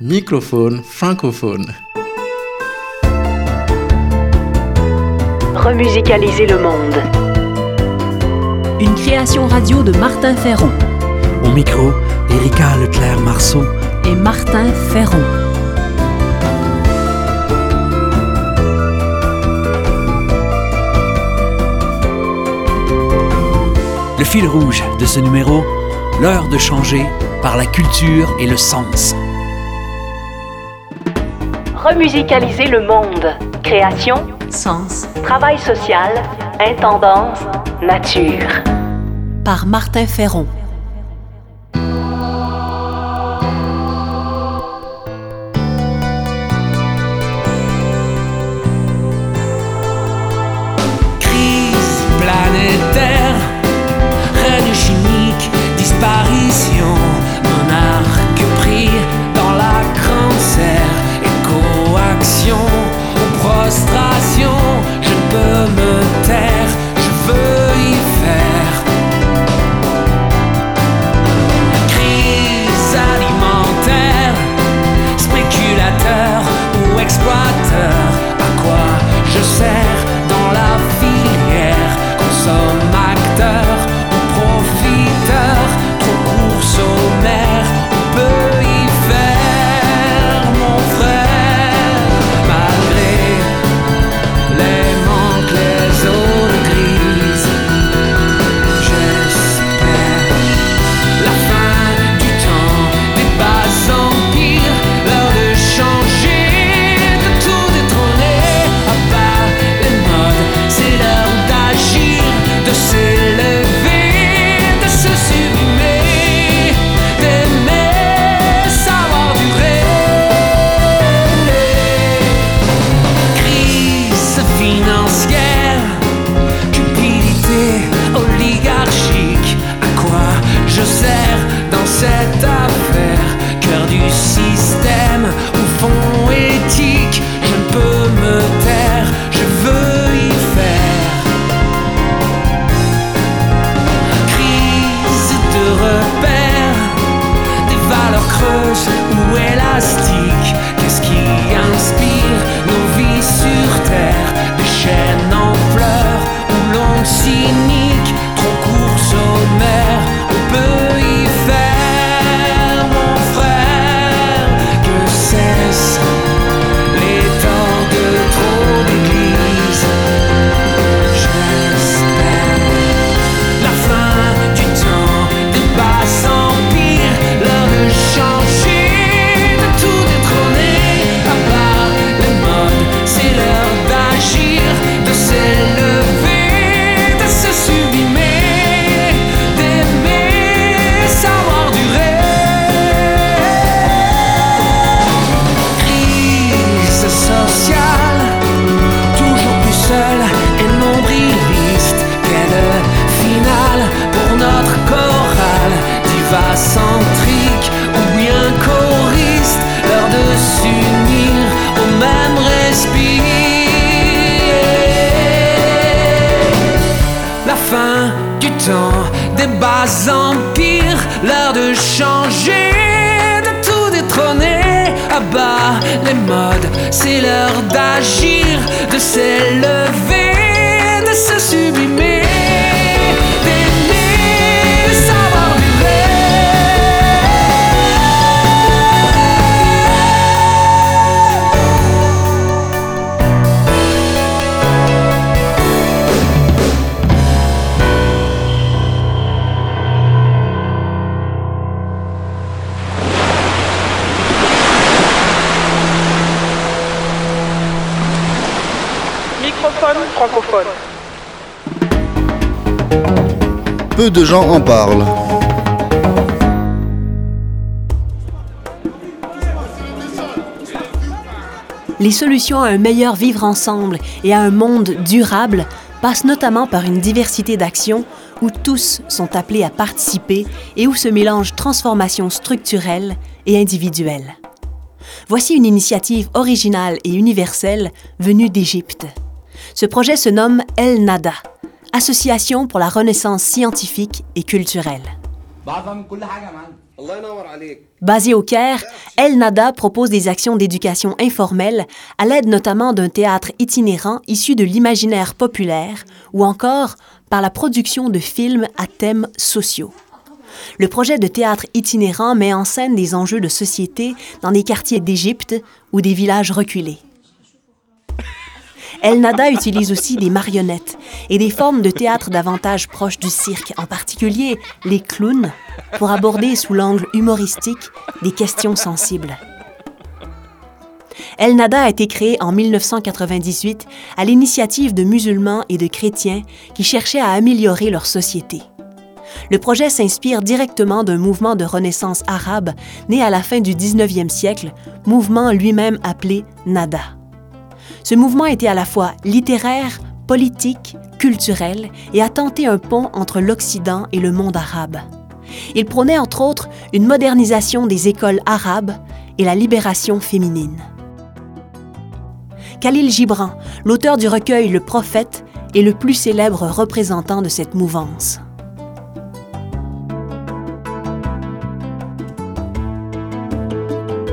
Microphone francophone. Remusicaliser le monde. Une création radio de Martin Ferron. Au micro, Erika Leclerc-Marceau et Martin Ferron. Le fil rouge de ce numéro, l'heure de changer par la culture et le sens remusicaliser le monde. Création, sens, travail social, intendance, nature. Par Martin Ferron. les modes, c'est l'heure d'agir, de s'élever, de se sublimer. francophone. Peu de gens en parlent. Les solutions à un meilleur vivre ensemble et à un monde durable passent notamment par une diversité d'actions où tous sont appelés à participer et où se mélangent transformations structurelles et individuelles. Voici une initiative originale et universelle venue d'Égypte. Ce projet se nomme El Nada, Association pour la renaissance scientifique et culturelle. Basé au Caire, El Nada propose des actions d'éducation informelle à l'aide notamment d'un théâtre itinérant issu de l'imaginaire populaire ou encore par la production de films à thèmes sociaux. Le projet de théâtre itinérant met en scène des enjeux de société dans des quartiers d'Égypte ou des villages reculés. El Nada utilise aussi des marionnettes et des formes de théâtre davantage proches du cirque, en particulier les clowns, pour aborder sous l'angle humoristique des questions sensibles. El Nada a été créé en 1998 à l'initiative de musulmans et de chrétiens qui cherchaient à améliorer leur société. Le projet s'inspire directement d'un mouvement de renaissance arabe né à la fin du 19e siècle, mouvement lui-même appelé Nada. Ce mouvement était à la fois littéraire, politique, culturel et a tenté un pont entre l'Occident et le monde arabe. Il prônait entre autres une modernisation des écoles arabes et la libération féminine. Khalil Gibran, l'auteur du recueil Le Prophète, est le plus célèbre représentant de cette mouvance.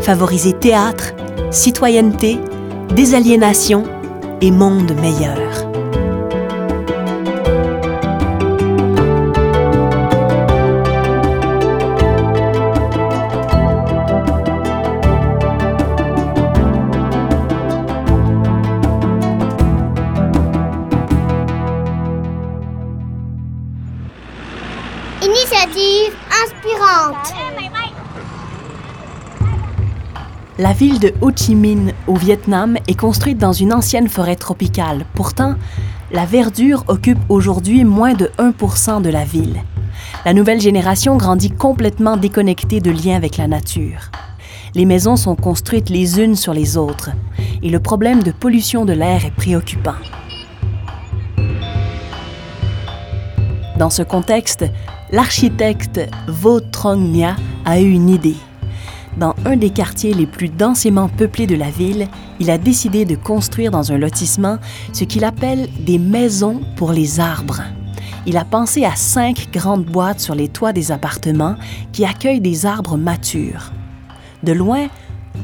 Favoriser théâtre, citoyenneté, désaliénation et monde meilleur. Initiative inspirante. La ville de Ho Chi Minh, au Vietnam, est construite dans une ancienne forêt tropicale. Pourtant, la verdure occupe aujourd'hui moins de 1% de la ville. La nouvelle génération grandit complètement déconnectée de liens avec la nature. Les maisons sont construites les unes sur les autres et le problème de pollution de l'air est préoccupant. Dans ce contexte, l'architecte Vo Trong Nha a eu une idée. Dans un des quartiers les plus densément peuplés de la ville, il a décidé de construire dans un lotissement ce qu'il appelle des maisons pour les arbres. Il a pensé à cinq grandes boîtes sur les toits des appartements qui accueillent des arbres matures. De loin,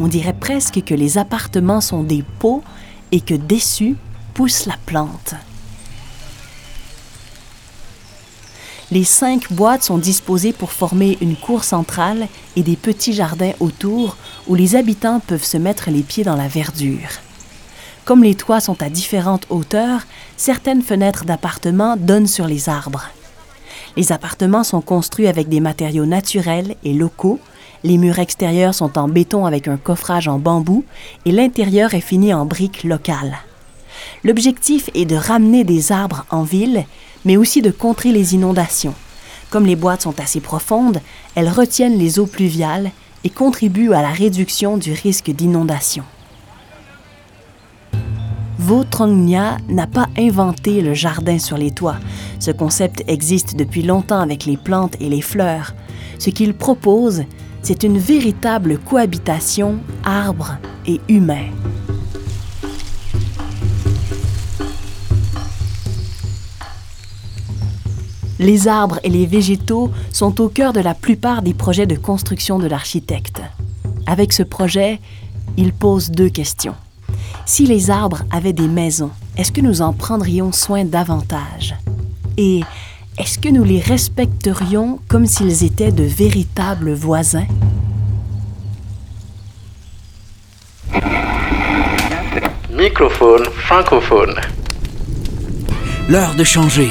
on dirait presque que les appartements sont des pots et que dessus pousse la plante. Les cinq boîtes sont disposées pour former une cour centrale et des petits jardins autour où les habitants peuvent se mettre les pieds dans la verdure. Comme les toits sont à différentes hauteurs, certaines fenêtres d'appartements donnent sur les arbres. Les appartements sont construits avec des matériaux naturels et locaux. Les murs extérieurs sont en béton avec un coffrage en bambou et l'intérieur est fini en briques locales. L'objectif est de ramener des arbres en ville, mais aussi de contrer les inondations. Comme les boîtes sont assez profondes, elles retiennent les eaux pluviales et contribuent à la réduction du risque d'inondation. Vo n'a pas inventé le jardin sur les toits. Ce concept existe depuis longtemps avec les plantes et les fleurs. Ce qu'il propose, c'est une véritable cohabitation arbre et humain. Les arbres et les végétaux sont au cœur de la plupart des projets de construction de l'architecte. Avec ce projet, il pose deux questions. Si les arbres avaient des maisons, est-ce que nous en prendrions soin davantage? Et est-ce que nous les respecterions comme s'ils étaient de véritables voisins? Microphone francophone. L'heure de changer,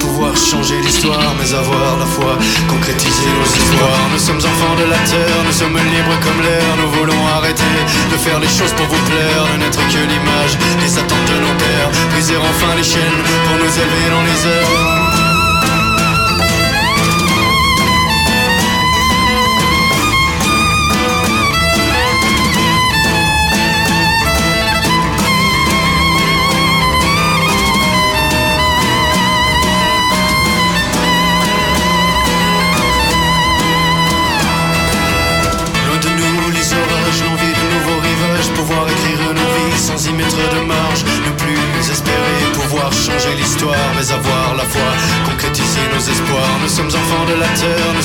changer l'histoire, mais avoir la foi, concrétiser nos histoires. Nous sommes enfants de la terre, nous sommes libres comme l'air, nous voulons arrêter de faire les choses pour vous plaire, ne n'être que l'image des attentes de nos pères, briser enfin les chaînes pour nous élever dans les airs.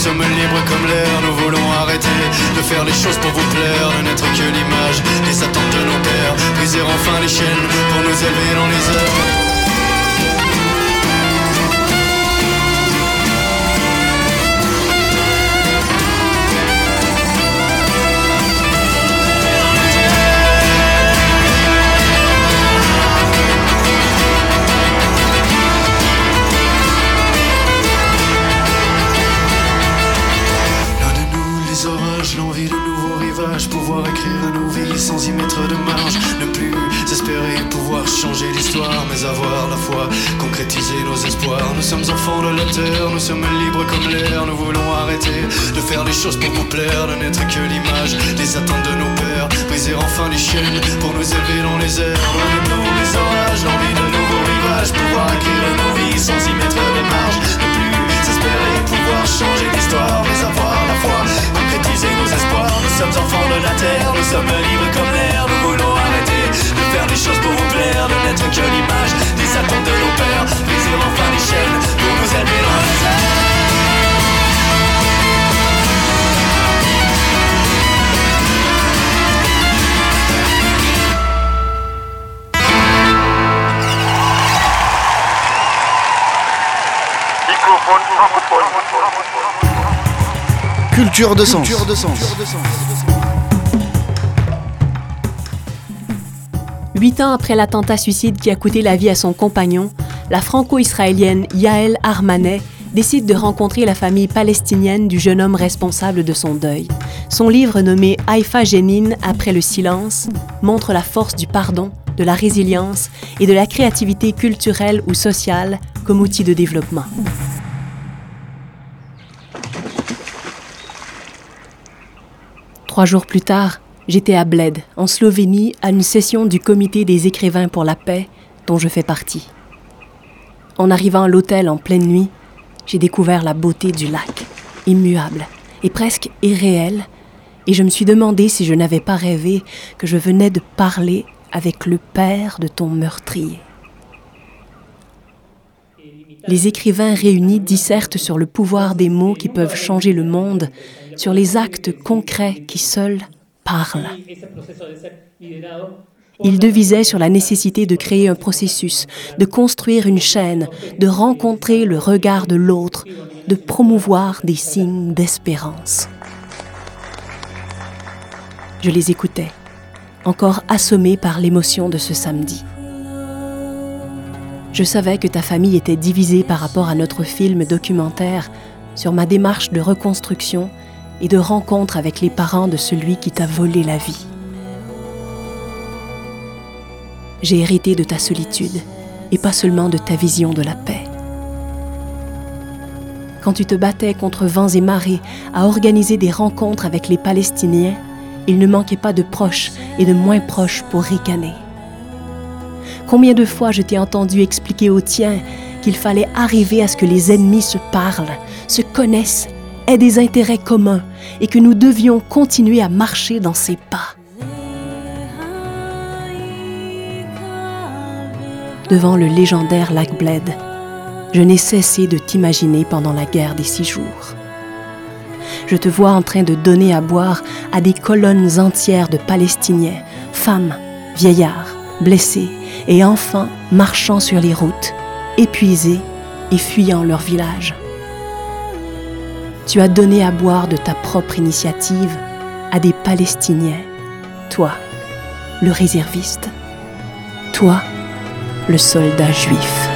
Sommes libres comme l'air, nous voulons arrêter de faire les choses pour vous plaire, ne n'être que l'image des attentes de nos pères, briser enfin les chaînes pour nous élever dans les airs. Mais avoir la foi, concrétiser nos espoirs. Nous sommes enfants de la terre, nous sommes libres comme l'air. Nous voulons arrêter de faire les choses pour vous plaire, de n'être que l'image des attentes de nos pères. Briser enfin les chaînes pour nous élever dans les airs. Loin de nous les orages, l'envie de nouveaux rivages. Pouvoir à nos vies sans y mettre de marge. Ne plus espérer pouvoir changer l'histoire, mais avoir la foi, concrétiser nos espoirs. Nous sommes enfants de la terre, nous sommes Culture de sens. Huit ans après l'attentat suicide qui a coûté la vie à son compagnon, la franco-israélienne Yael Armanet décide de rencontrer la famille palestinienne du jeune homme responsable de son deuil. Son livre nommé Haïfa Jenin après le silence montre la force du pardon, de la résilience et de la créativité culturelle ou sociale comme outil de développement. Trois jours plus tard, j'étais à Bled, en Slovénie, à une session du Comité des écrivains pour la paix, dont je fais partie. En arrivant à l'hôtel en pleine nuit, j'ai découvert la beauté du lac, immuable et presque irréel, et je me suis demandé si je n'avais pas rêvé que je venais de parler avec le père de ton meurtrier. Les écrivains réunis dissertent sur le pouvoir des mots qui peuvent changer le monde sur les actes concrets qui seuls parlent. Il devisait sur la nécessité de créer un processus, de construire une chaîne, de rencontrer le regard de l'autre, de promouvoir des signes d'espérance. Je les écoutais, encore assommés par l'émotion de ce samedi. Je savais que ta famille était divisée par rapport à notre film documentaire sur ma démarche de reconstruction et de rencontre avec les parents de celui qui t'a volé la vie. J'ai hérité de ta solitude et pas seulement de ta vision de la paix. Quand tu te battais contre vents et marées à organiser des rencontres avec les Palestiniens, il ne manquait pas de proches et de moins proches pour ricaner. Combien de fois je t'ai entendu expliquer aux tiens qu'il fallait arriver à ce que les ennemis se parlent, se connaissent aient des intérêts communs et que nous devions continuer à marcher dans ses pas. Devant le légendaire lac Bled, je n'ai cessé de t'imaginer pendant la guerre des six jours. Je te vois en train de donner à boire à des colonnes entières de Palestiniens, femmes, vieillards, blessés et enfants marchant sur les routes, épuisés et fuyant leur village. Tu as donné à boire de ta propre initiative à des Palestiniens. Toi, le réserviste. Toi, le soldat juif.